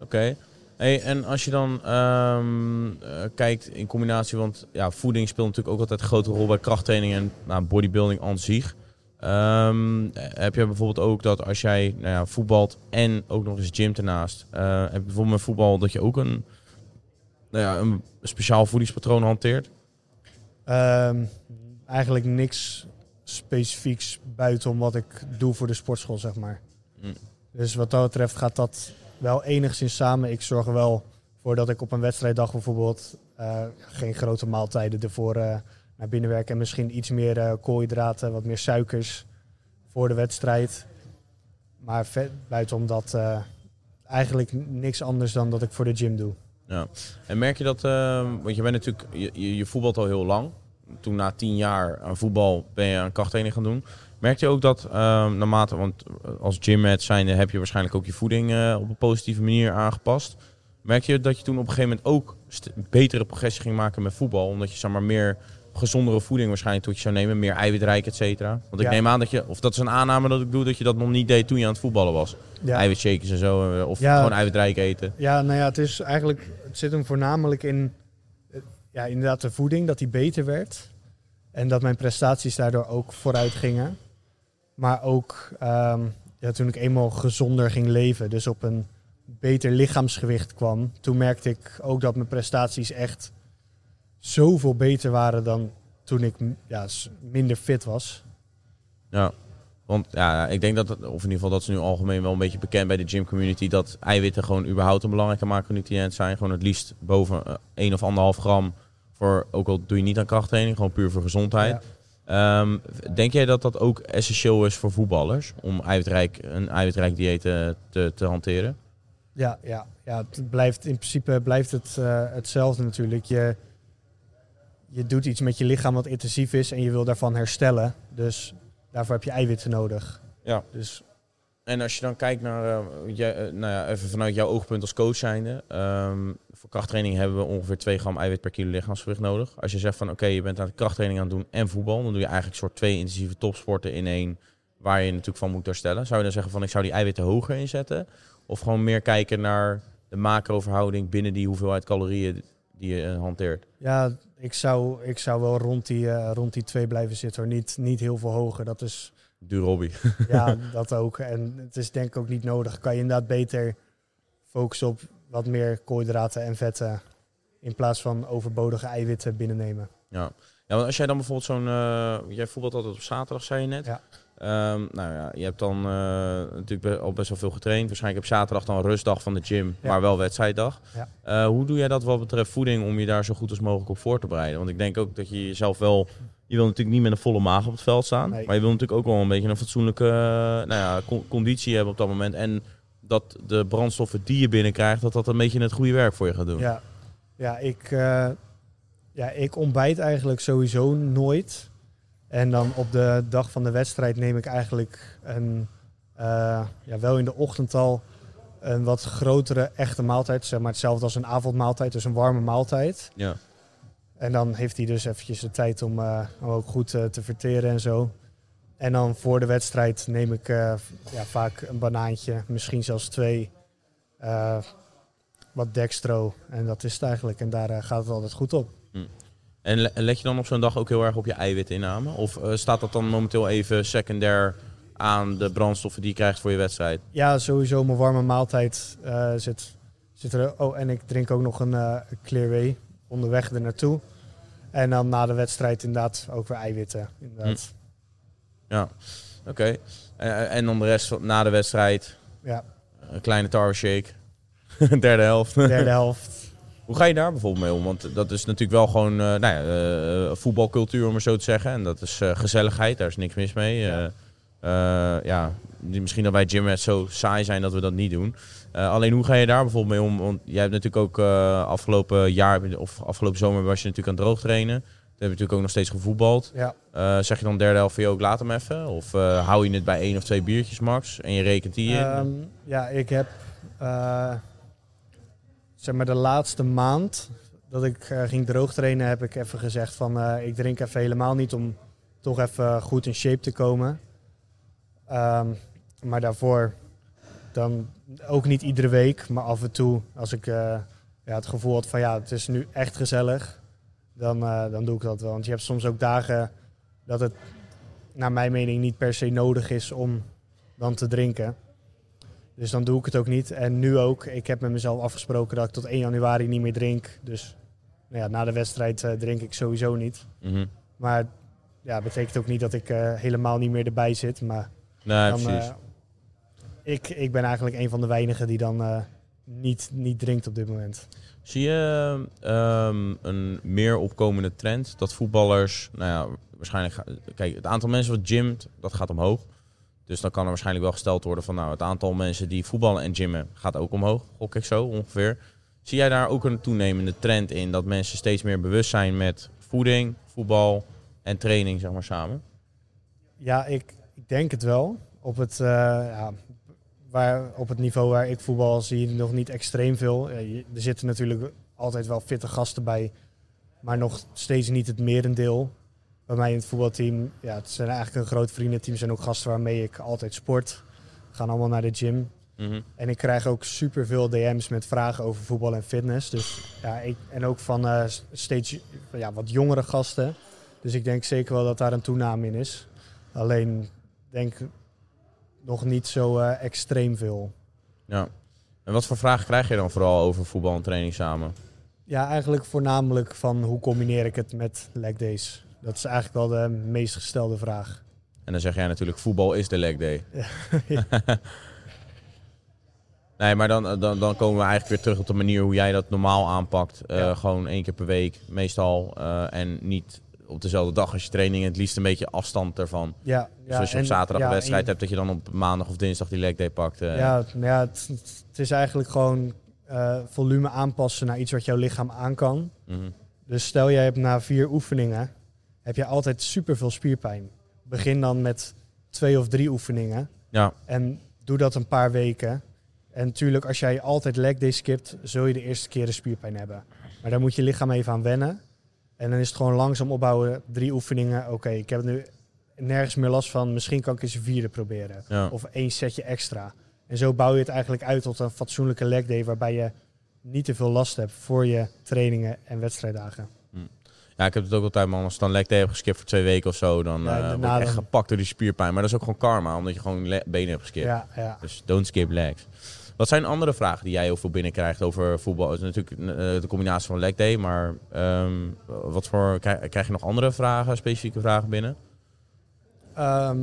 oké. Hey, en als je dan ehm, eh, kijkt in combinatie, want ja, voeding speelt natuurlijk ook altijd een grote rol bij krachttraining en nou, bodybuilding aan zich. Ehm, heb je bijvoorbeeld ook dat als jij nou ja, voetbalt en ook nog eens gymt ernaast, eh, heb je bijvoorbeeld met voetbal dat je ook een, nou ja, een speciaal voedingspatroon hanteert? Ehm, eigenlijk niks specifieks buiten wat ik doe voor de sportschool, zeg maar. Mm. Dus wat dat betreft gaat dat wel enigszins samen. Ik zorg er wel voor dat ik op een wedstrijddag bijvoorbeeld eh, geen grote maaltijden ervoor eh, naar binnen werk. En misschien iets meer eh, koolhydraten, wat meer suikers voor de wedstrijd. Maar vet, buitenom dat eh, eigenlijk niks anders dan dat ik voor de gym doe. Ja. En merk je dat, want je bent natuurlijk, je, je voetbalt al heel lang. Toen na tien jaar aan voetbal ben je aan krachttraining gaan doen. Merk je ook dat ehm, naarmate, want als gymmat zijnde heb je waarschijnlijk ook je voeding eh, op een positieve manier aangepast. Merk je dat je toen op een gegeven moment ook betere progressie ging maken met voetbal? Omdat je zeg maar meer gezondere voeding waarschijnlijk tot je zou nemen, meer eiwitrijk, et cetera. Want ik Ja. neem aan dat je, of dat is een aanname dat ik doe, dat je dat nog niet deed toen je aan het voetballen was. Ja. Eiwitshakes en zo, eh, of Ja. gewoon eiwitrijk eten. Ja, nou ja, het is eigenlijk, het zit hem voornamelijk in, eh, ja, inderdaad de voeding, dat die beter werd. En dat mijn prestaties daardoor ook vooruit gingen. Maar ook ehm, ja, toen ik eenmaal gezonder ging leven, dus op een beter lichaamsgewicht kwam, toen merkte ik ook dat mijn prestaties echt zoveel beter waren dan toen ik ja, minder fit was. Ja, want ja, ik denk dat, het, of in ieder geval dat is nu algemeen wel een beetje bekend bij de gym community, dat eiwitten gewoon überhaupt een belangrijke macronutriënt zijn. Gewoon het liefst boven eh, 1 of 1,5 gram, voor, ook al doe je niet aan krachttraining, gewoon puur voor gezondheid. Ehm, denk jij dat dat ook essentieel is voor voetballers, om eiwitrijk, een eiwitrijk dieet eh, te, te hanteren? Ja, ja, ja het blijft, in principe blijft het eh, hetzelfde natuurlijk. Je, je doet iets met je lichaam wat intensief is en je wil daarvan herstellen. Dus daarvoor heb je eiwitten nodig. Ja. Dus En als je dan kijkt naar, eh, eh, nou ja, even vanuit jouw oogpunt als coach zijnde. ehm, voor krachttraining hebben we ongeveer 2 gram eiwit per kilo lichaamsgewicht nodig. Als je zegt van oké, je bent aan de krachttraining aan het doen en voetbal, dan doe je eigenlijk soort twee intensieve topsporten in één, waar je natuurlijk van moet herstellen. Zou je dan zeggen van ik zou die eiwitten hoger inzetten? Of gewoon meer kijken naar de macroverhouding binnen die hoeveelheid calorieën die je eh, hanteert? ja, ik zou, ik zou wel rond die, eh, rond die twee blijven zitten. Hoor. Niet, niet heel veel hoger. Dat is, Dure hobby. ja, dat ook. En het is denk ik ook niet nodig. Kan je inderdaad beter focussen op wat meer koolhydraten en vetten. In plaats van overbodige eiwitten binnennemen. Ja. ja, want als jij dan bijvoorbeeld zo'n... eh, jij voetbalt altijd op zaterdag, zei je net. Ja. Ehm, nou ja, je hebt dan eh, natuurlijk al best wel veel getraind. Waarschijnlijk op zaterdag dan een rustdag van de gym, Ja. maar wel wedstrijddag. Ja. Eh, hoe doe jij dat wat betreft voeding om je daar zo goed als mogelijk op voor te bereiden? Want ik denk ook dat je jezelf wel je wil natuurlijk niet met een volle maag op het veld staan. Nee. Maar je wil natuurlijk ook wel een beetje een fatsoenlijke nou ja, con- conditie hebben op dat moment. En dat de brandstoffen die je binnenkrijgt, dat dat een beetje het goede werk voor je gaat doen. Ja, ja, ik, eh, ja, ik ontbijt eigenlijk sowieso nooit. En dan op de dag van de wedstrijd neem ik eigenlijk een, eh, ja, wel in de ochtend al een wat grotere echte maaltijd. Zeg maar hetzelfde als een avondmaaltijd, dus een warme maaltijd. Ja. En dan heeft hij dus eventjes de tijd om, eh, om ook goed te verteren en zo. En dan voor de wedstrijd neem ik eh, ja, vaak een banaantje, misschien zelfs twee. eh, wat dextro. En dat is het eigenlijk. En daar eh, gaat het altijd goed op. En le- let je dan op zo'n dag ook heel erg op je eiwitinname? Of staat dat dan momenteel even secundair aan de brandstoffen die je krijgt voor je wedstrijd? Ja, sowieso mijn warme maaltijd zit, zit er. Oh, en ik drink ook nog een Clearway onderweg er naartoe. En dan na de wedstrijd inderdaad ook weer eiwitten. Inderdaad. Ja, oké. Eh, en dan de rest van, na de wedstrijd, Ja, een kleine tarwe shake. Derde helft. derde helft. Hoe ga je daar bijvoorbeeld mee om? Want dat is natuurlijk wel gewoon eh, nou ja, eh, voetbalcultuur, om maar zo te zeggen. En dat is eh, gezelligheid, daar is niks mis mee. Ja. Ja. misschien dat wij gymrats zo saai zijn dat we dat niet doen. Eh, alleen hoe ga je daar bijvoorbeeld mee om? Want jij hebt natuurlijk ook eh, afgelopen jaar of afgelopen zomer was je natuurlijk aan het droog trainen. Toen heb je natuurlijk ook nog steeds gevoetbald. Ja, Eh, zeg je dan derde helft van je ook laat hem even? Of eh, hou je het bij één of twee biertjes max en je rekent die in? Ehm, ja, ik heb eh, zeg maar de laatste maand dat ik ging droogtrainen, heb ik even gezegd van ik drink even helemaal niet om toch even goed in shape te komen. Ehm, maar daarvoor dan ook niet iedere week, maar af en toe als ik ja, het gevoel had van ja, het is nu echt gezellig, dan, eh, dan doe ik dat wel. Want je hebt soms ook dagen dat het naar mijn mening niet per se nodig is om dan te drinken. Dus dan doe ik het ook niet. En nu ook. Ik heb met mezelf afgesproken dat ik tot 1 januari niet meer drink. Dus nou ja, na de wedstrijd eh, drink ik sowieso niet. Mhm. Maar ja, betekent ook niet dat ik eh, helemaal niet meer erbij zit. Maar Nee, dan, precies. ik, ik ben eigenlijk een van de weinigen die dan niet, niet drinkt op dit moment. Zie je ehm, een meer opkomende trend dat voetballers, nou ja, waarschijnlijk, kijk, het aantal mensen wat gymt, dat gaat omhoog. Dus dan kan er waarschijnlijk wel gesteld worden van, nou, het aantal mensen die voetballen en gymmen gaat ook omhoog, gok ik zo ongeveer. Zie jij daar ook een toenemende trend in dat mensen steeds meer bewust zijn met voeding, voetbal en training, zeg maar, samen? Ja, ik, ik denk het wel. Op het, eh, ja, waar, op het niveau waar ik voetbal zie je nog niet extreem veel. Er zitten natuurlijk altijd wel fitte gasten bij, maar nog steeds niet het merendeel. Bij mij in het voetbalteam, ja, het zijn eigenlijk een groot vriendenteam. Zijn ook gasten waarmee ik altijd sport. We gaan allemaal naar de gym. Mhm. En ik krijg ook superveel DM's met vragen over voetbal en fitness. Dus, ja, ik, en ook van eh, steeds ja, wat jongere gasten. Dus ik denk zeker wel dat daar een toename in is. Alleen denk nog niet zo eh, extreem veel. Ja. En wat voor vragen krijg je dan vooral over voetbal en training samen? Ja, eigenlijk voornamelijk van hoe combineer ik het met leg days. Dat is eigenlijk wel de meest gestelde vraag. En dan zeg jij natuurlijk, voetbal is de leg day. Ja. nee, maar dan, dan, dan komen we eigenlijk weer terug op de manier hoe jij dat normaal aanpakt. Eh, Ja. Gewoon één keer per week, meestal. eh, en niet op dezelfde dag als je training. Het liefst een beetje afstand ervan. Ja, Dus als je op zaterdag een wedstrijd hebt, dat je dan op maandag of dinsdag die leg day pakt. eh. Ja, ja het, het is eigenlijk gewoon eh, volume aanpassen naar iets wat jouw lichaam aan kan. Mhm. Dus stel jij hebt na vier oefeningen, heb je altijd superveel spierpijn. Begin dan met twee of drie oefeningen ja. en doe dat een paar weken. En natuurlijk, als jij altijd leg day skipt, zul je de eerste keren spierpijn hebben. Maar daar moet je lichaam even aan wennen. En dan is het gewoon langzaam opbouwen, drie oefeningen. Oké, ik heb nu nergens meer last van. Misschien kan ik eens een vierde proberen. Ja. Of één setje extra. En zo bouw je het eigenlijk uit tot een fatsoenlijke leg day waarbij je niet te veel last hebt voor je trainingen en wedstrijddagen. ja, ik heb het ook altijd, man. Als ik dan leg day heb geskipt voor twee weken of zo, dan Ja, eh, word daarna ik echt gepakt door die spierpijn. Maar dat is ook gewoon karma, omdat je gewoon benen hebt geskipt. Ja, ja. Dus don't skip legs. Wat zijn andere vragen die jij heel veel binnenkrijgt over voetbal? Het is natuurlijk eh, de combinatie van leg day, maar ehm, wat voor, krijg, je nog andere vragen, specifieke vragen binnen? Ehm,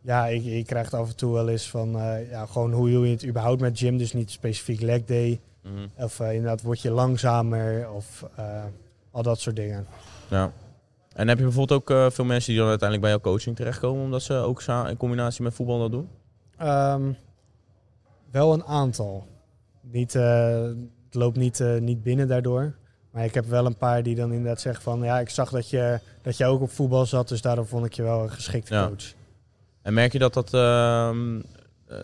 ja, ik, ik krijg het af en toe wel eens van eh, ja, gewoon hoe doe je het überhaupt met gym. Dus niet specifiek leg day. Mhm. Of eh, inderdaad word je langzamer of al dat soort dingen. Ja. En heb je bijvoorbeeld ook veel mensen die dan uiteindelijk bij jouw coaching terechtkomen, omdat ze ook in combinatie met voetbal dat doen? Ehm, wel een aantal. Niet, eh, het loopt niet, eh, niet binnen daardoor. Maar ik heb wel een paar die dan inderdaad zeggen van... ja, ik zag dat je, dat je ook op voetbal zat, dus daarom vond ik je wel een geschikte Ja. coach. En merk je dat dat. ehm, eh,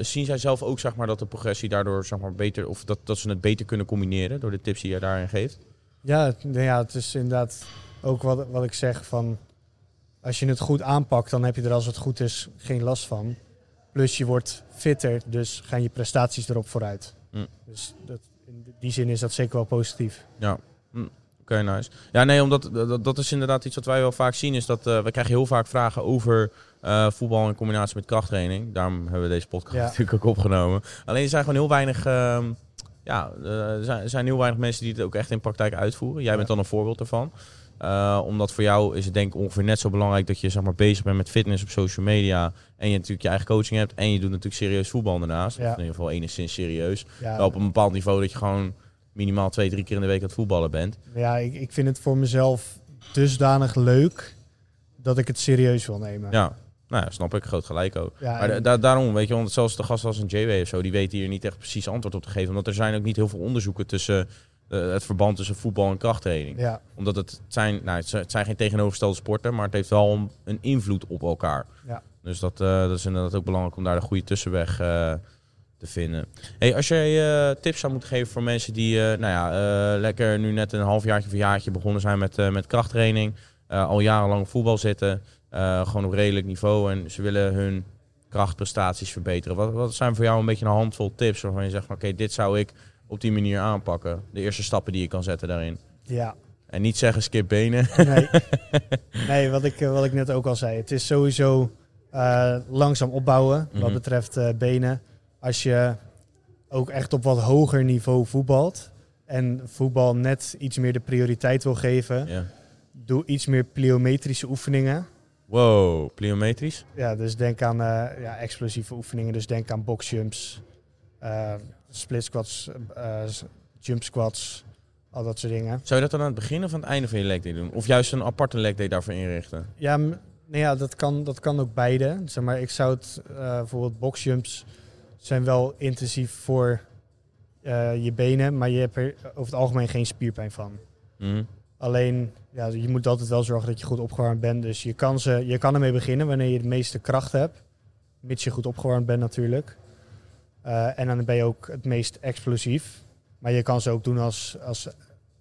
zien zij zelf ook zeg maar, dat de progressie daardoor zeg maar, beter. of dat, dat ze het beter kunnen combineren door de tips die je daarin geeft? Ja, het, nou ja, het is inderdaad ook wat, wat ik zeg van... als je het goed aanpakt, dan heb je er als het goed is geen last van. Plus je wordt fitter, dus gaan je prestaties erop vooruit. Hm. Dus dat, in die zin is dat zeker wel positief. Ja. Hm. Oké, nice. Ja, nee, omdat dat, dat is inderdaad iets wat wij wel vaak zien. Is dat eh, we krijgen heel vaak vragen over eh, voetbal in combinatie met krachttraining. Daarom hebben we deze podcast Ja. natuurlijk ook opgenomen. Alleen er zijn gewoon heel weinig. ehm, ja, eh, er zijn, zijn heel weinig mensen die het ook echt in praktijk uitvoeren. Jij bent dan een voorbeeld ervan. Eh, omdat voor jou is het denk ik ongeveer net zo belangrijk dat je zeg maar, bezig bent met fitness op social media. En je natuurlijk je eigen coaching hebt. En je doet natuurlijk serieus voetbal daarnaast. Ja. Of in ieder geval enigszins serieus. Ja, Wel op een bepaald niveau dat je gewoon minimaal twee, drie keer in de week aan het voetballen bent. ja ik, ik vind het voor mezelf dusdanig leuk dat ik het serieus wil nemen. Ja, nou ja, snap ik. Groot gelijk ook. Ja, Maar da- daarom, weet je, want zelfs de gasten als een JW of zo, die weten hier niet echt precies antwoord op te geven. Omdat er zijn ook niet heel veel onderzoeken tussen eh, het verband tussen voetbal en krachttraining. ja, Omdat het zijn, nou, het zijn- geen tegenovergestelde sporten, maar het heeft wel een, een invloed op elkaar. Ja. Dus dat, eh, dat is inderdaad ook belangrijk om daar de goede tussenweg eh, te vinden. Hey, als jij tips zou moeten geven voor mensen die nou ja, lekker nu net een halfjaartje of een jaartje begonnen zijn met, met krachttraining, al jarenlang voetbal zitten, eh, gewoon op redelijk niveau en ze willen hun krachtprestaties verbeteren. Wat, wat zijn voor jou een beetje een handvol tips waarvan je zegt, oké, dit zou ik op die manier aanpakken. De eerste stappen die je kan zetten daarin. ja. En niet zeggen skip benen. Nee, nee wat, ik, eh, wat ik net ook al zei. Het is sowieso eh, langzaam opbouwen Mhm. wat betreft eh, benen. Als je ook echt op wat hoger niveau voetbalt en voetbal net iets meer de prioriteit wil geven, ja. doe iets meer pliometrische oefeningen. Wow, pliometrisch? Ja, dus denk aan eh, ja, explosieve oefeningen. Dus denk aan boxjumps, eh split squats, eh, jump squats, al dat soort dingen. Zou je dat dan aan het begin of aan het einde van je leg day doen? Of juist een aparte leg day daarvoor inrichten? Ja, nou ja dat, kan, dat kan ook beide. Zeg maar, ik zou het, bijvoorbeeld boxjumps zijn wel intensief voor je benen, maar je hebt er over het algemeen geen spierpijn van. Mhm. Alleen, ja, je moet altijd wel zorgen dat je goed opgewarmd bent. Dus je kan, ze, je kan ermee beginnen wanneer je de meeste kracht hebt. Mits je goed opgewarmd bent natuurlijk. Eh, en dan ben je ook het meest explosief. Maar je kan ze ook doen als, als,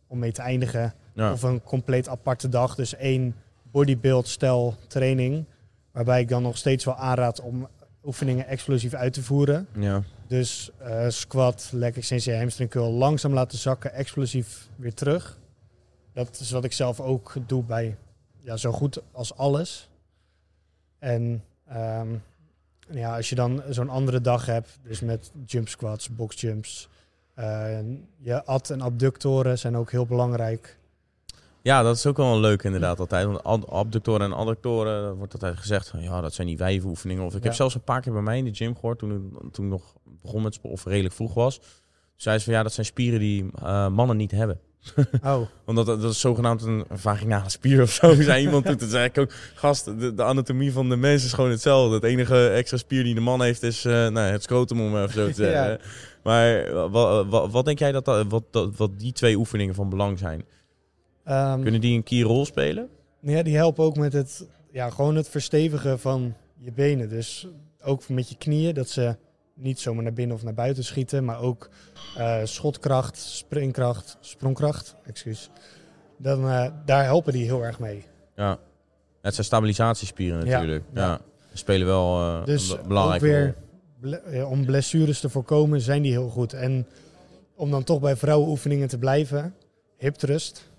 om mee te eindigen. Ja. Of een compleet aparte dag. Dus één bodybuild stijl training. Waarbij ik dan nog steeds wel aanraad om oefeningen explosief uit te voeren. ja. Dus eh, squat, leg extensie, hamstring curl langzaam laten zakken, explosief weer terug. Dat is wat ik zelf ook doe bij ja, zo goed als alles. En ehm, ja, als je dan zo'n andere dag hebt, dus met jump squats, box jumps, eh, je ad- en abductoren zijn ook heel belangrijk. Ja, dat is ook wel een leuk inderdaad altijd. Want ad- abductoren en adductoren, dan wordt altijd gezegd van ja, dat zijn die wijfoefeningen. Of ik heb zelfs een paar keer bij mij in de gym gehoord toen ik, toen ik nog begon met sport, of redelijk vroeg was. Zei ze van ja, dat zijn spieren die eh, mannen niet hebben. Oh, Omdat dat, dat is zogenaamd een vaginale spier of zo. Zei iemand. Toen zei ik ook, gast, de, de anatomie van de mens is gewoon hetzelfde. Het enige extra spier die de man heeft is eh, nou, het scrotum, om even zo te zeggen. Ja. Maar wat, wat, wat denk jij dat, dat, wat, dat, wat die twee oefeningen van belang zijn? ehm, Kunnen die een key rol spelen? Ja, die helpen ook met het, ja, gewoon het verstevigen van je benen. Dus ook met je knieën, dat ze niet zomaar naar binnen of naar buiten schieten, maar ook eh, schotkracht, springkracht, sprongkracht, excuus. Dan, eh, daar helpen die heel erg mee. Ja. Het zijn stabilisatiespieren natuurlijk. Ja. spelen wel eh, Dus een be- ook belangrijke weer, ble- om blessures te voorkomen, zijn die heel goed. En om dan toch bij vrouwenoefeningen te blijven, hiptrust,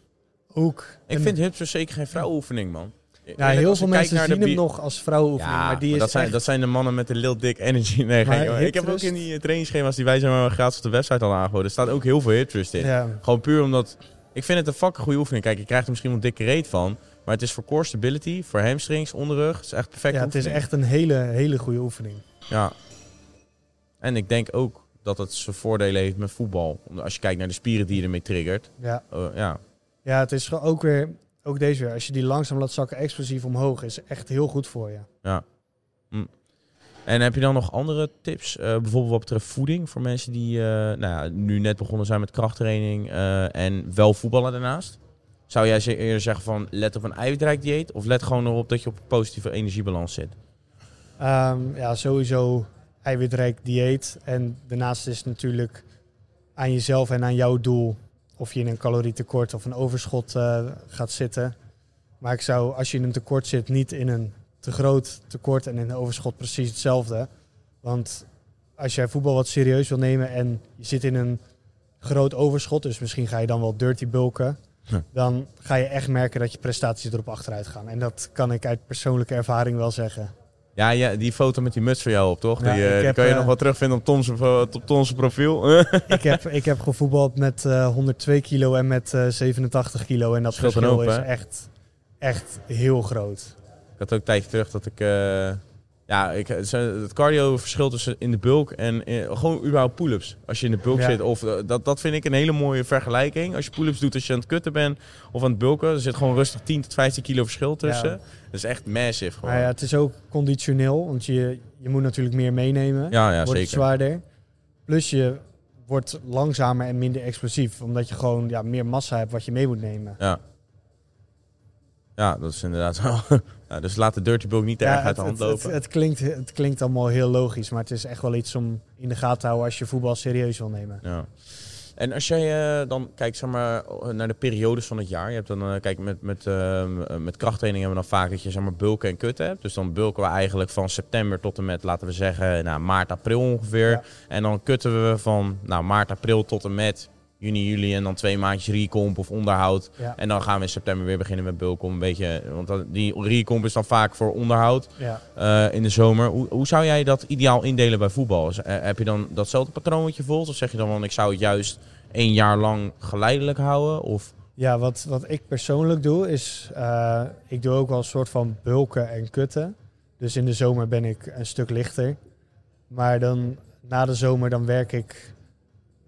ook. Ik vind hips dus zeker geen vrouwenoefening, man. Ja, heel veel mensen zien hem nog als vrouwenoefening, Ja, maar die maar is dat, zijn, echt- dat zijn de mannen met de Lil Dick Energy. Nee, geen- ik heb ook in die trainingsschema's die wij zijn maar gratis op de website al aangeboden. Er staat ook heel veel hip thrust in. ja, Gewoon puur omdat... Ik vind het een fucking goede oefening. Kijk, je krijgt er misschien wel dikke reet van. Maar het is voor core stability, voor hamstrings, onderrug. Het is echt perfect ja, het is echt een hele, hele goede oefening. Ja. En ik denk ook dat het zijn voordelen heeft met voetbal. Als je kijkt naar de spieren die je ermee triggert. Ja, eh, ja. ja het is ook weer ook deze weer. Als je die langzaam laat zakken, explosief omhoog, is echt heel goed voor je. En heb je dan nog andere tips? Eh, bijvoorbeeld wat betreft voeding voor mensen die eh, nou ja, nu net begonnen zijn met krachttraining eh, en wel voetballen daarnaast? Zou jij ze- eerder zeggen van let op een eiwitrijk dieet of let gewoon erop dat je op een positieve energiebalans zit? Ehm, ja, sowieso eiwitrijk dieet. En daarnaast is natuurlijk aan jezelf en aan jouw doel of je in een calorietekort of een overschot eh, gaat zitten. Maar ik zou, als je in een tekort zit, niet in een te groot tekort en in een overschot precies hetzelfde. Want als jij voetbal wat serieus wil nemen en je zit in een groot overschot, dus misschien ga je dan wel dirty bulken, dan ga je echt merken dat je prestaties erop achteruit gaan. En dat kan ik uit persoonlijke ervaring wel zeggen. Ja, ja, die foto met die muts voor jou op, toch? Ja, die eh, die kan je eh, nog wel terugvinden op Tom's, eh, op Tom's profiel. ik, heb, ik heb gevoetbald met eh 102 kilo en met eh 87 kilo. En dat verschil hoop, is hè? echt, echt heel groot. Ik had ook een tijdje terug dat ik... ja, ik, het cardio verschil tussen in de bulk en eh, gewoon überhaupt pull-ups. Als je in de bulk Ja. zit. Of, eh, dat, dat vind ik een hele mooie vergelijking. Als je pull-ups doet als je aan het kutten bent of aan het bulken. Er zit gewoon rustig 10 tot 15 kilo verschil tussen. Ja. Dat is echt massive gewoon. Maar ja, Ja, het is ook conditioneel, want je, je moet natuurlijk meer meenemen. ja, wordt het zeker. zwaarder. Plus je wordt langzamer en minder explosief, omdat je gewoon ja, meer massa hebt wat je mee moet nemen. Ja. Ja, dat is inderdaad wel... ja, dus laat de dirty bulk niet te erg Ja, uit de het, hand het, lopen. het, het klinkt, het klinkt allemaal heel logisch, maar het is echt wel iets om in de gaten te houden als je voetbal serieus wil nemen. Ja. En als jij eh, dan kijkt zeg maar, naar de periodes van het jaar. Je hebt dan, eh, kijk, met, met, eh, met krachttraining hebben we dan vaak dat je zeg maar, bulken en kutten hebt. Dus dan bulken we eigenlijk van september tot en met, laten we zeggen, nou, maart, april ongeveer. Ja. En dan kutten we van nou, maart, april tot en met juni, juli. En dan twee maandjes recomp of onderhoud. Ja, En dan gaan we in september weer beginnen met bulken. om Een beetje, want dat- die recomp is dan vaak voor onderhoud ja. eh, in de zomer. Hoe, hoe zou jij dat ideaal indelen bij voetbal? Eh, heb je dan datzelfde patroon wat je volgt? Of zeg je dan van ik zou het juist één jaar lang geleidelijk houden? Of Ja, wat, wat ik persoonlijk doe is, eh, ik doe ook wel een soort van bulken en kutten. Dus in de zomer ben ik een stuk lichter. Maar dan na de zomer dan werk ik,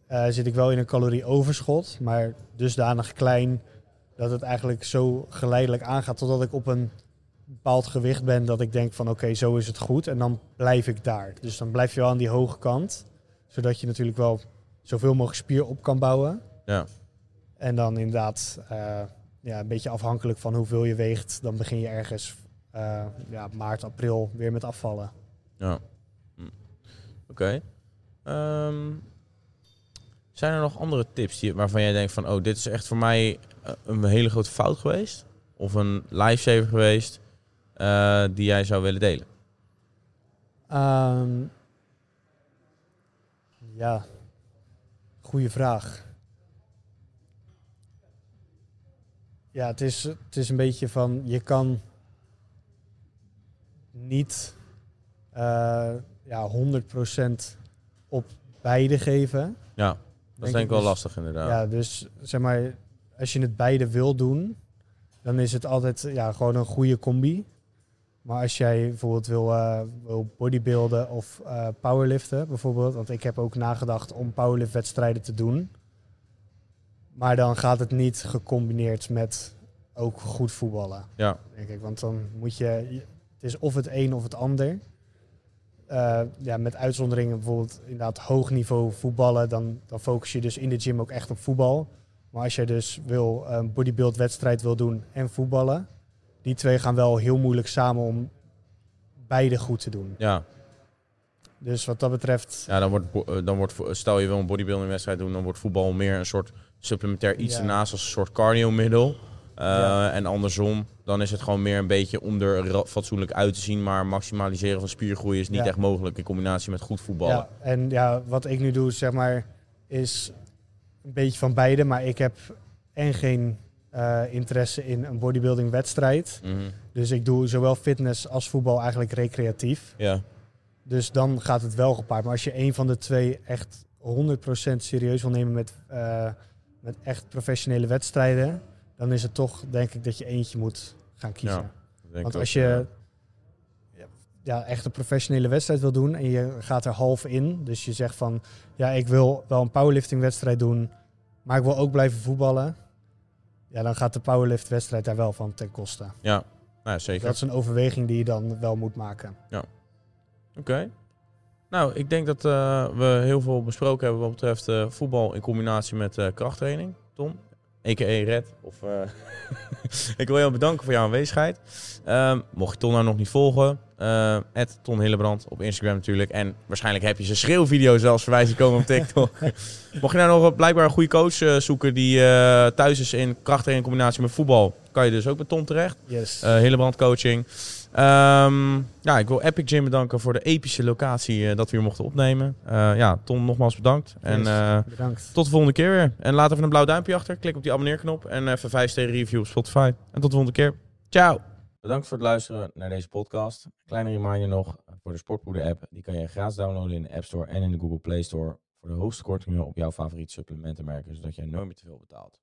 eh, zit ik wel in een calorieoverschot, maar dusdanig klein dat het eigenlijk zo geleidelijk aangaat totdat ik op een bepaald gewicht ben dat ik denk van oké, zo is het goed. En dan blijf ik daar. Dus dan blijf je wel aan die hoge kant, zodat je natuurlijk wel zoveel mogelijk spier op kan bouwen. ja, En dan inderdaad, eh, ja, een beetje afhankelijk van hoeveel je weegt, dan begin je ergens eh, ja, maart, april weer met afvallen. ja. Hm. Oké. Ehm, zijn er nog andere tips die, waarvan jij denkt van oh dit is echt voor mij eh, een hele grote fout geweest? Of een lifesaver geweest eh, die jij zou willen delen? Ehm, ja, goede vraag. Ja, het is, het is een beetje van, je kan niet eh ja, 100% op beide geven. Ja, dat is denk ik wel dus- lastig inderdaad. Ja, dus zeg maar, als je het beide wil doen, dan is het altijd ja, gewoon een goede combi. Maar als jij bijvoorbeeld wil, eh, wil bodybuilden of eh, powerliften, bijvoorbeeld, want ik heb ook nagedacht om powerliftwedstrijden te doen. Maar dan gaat het niet gecombineerd met ook goed voetballen, Ja, denk ik. Want dan moet je- het is of het een of het ander. Eh, ja, met uitzonderingen bijvoorbeeld inderdaad hoog niveau voetballen, dan, dan focus je dus in de gym ook echt op voetbal. Maar als jij dus wil een bodybuild wedstrijd wil doen en voetballen, die twee gaan wel heel moeilijk samen om beide goed te doen. ja. Dus wat dat betreft, Ja, dan wordt, eh, dan wordt, stel je wil een bodybuilding wedstrijd doen, dan wordt voetbal meer een soort supplementair iets Ja. ernaast als een soort cardio-middel. Eh, Ja. En andersom, dan is het gewoon meer een beetje om er fatsoenlijk uit te zien, maar maximaliseren van spiergroei is niet Ja. echt mogelijk in combinatie met goed voetballen. ja, en ja, wat ik nu doe, zeg maar, is een beetje van beide. Maar ik heb en geen eh, interesse in een bodybuilding wedstrijd. Mhm. Dus ik doe zowel fitness als voetbal eigenlijk recreatief. ja. Dus dan gaat het wel gepaard. Maar als je een van de twee echt 100% serieus wil nemen met, eh, met echt professionele wedstrijden, dan is het toch denk ik dat je eentje moet gaan kiezen. Ja, Want als je ja, echt een professionele wedstrijd wil doen en je gaat er half in, dus je zegt van ja, ik wil wel een powerlifting wedstrijd doen, maar ik wil ook blijven voetballen. ja, dan gaat de powerlift wedstrijd daar wel van ten koste. Ja, nou, zeker. Dat is een overweging die je dan wel moet maken. Oké. Nou, ik denk dat eh, we heel veel besproken hebben wat betreft eh, voetbal in combinatie met eh, krachttraining. Tom, a.k.a. Red. Of, eh, ik wil jou bedanken voor jouw aanwezigheid. Ehm, mocht je Ton nou nog niet volgen, eh Ton Hillebrand op Instagram natuurlijk. En waarschijnlijk heb je zijn schreeuwvideo zelfs voorbij zien komen op TikTok. mocht je nou nog blijkbaar een goede coach eh, zoeken die eh, thuis is in krachttraining in combinatie met voetbal, kan je dus ook met Tom terecht. Yes. Eh Hillebrand coaching. Ehm, ja, ik wil Epic Gym bedanken voor de epische locatie eh, dat we hier mochten opnemen. Eh, ja, Tom, nogmaals bedankt. En eh, Bedankt. tot de volgende keer weer. En laat even een blauw duimpje achter. Klik op die abonneerknop. En even 5 sterren review op Spotify. En tot de volgende keer. Ciao. Bedankt voor het luisteren naar deze podcast. Kleine reminder nog voor de Sportpoeder app. Die kan je gratis downloaden in de App Store en in de Google Play Store. Voor de hoogste kortingen op jouw favoriete supplementenmerken. Zodat jij nooit meer te veel betaalt.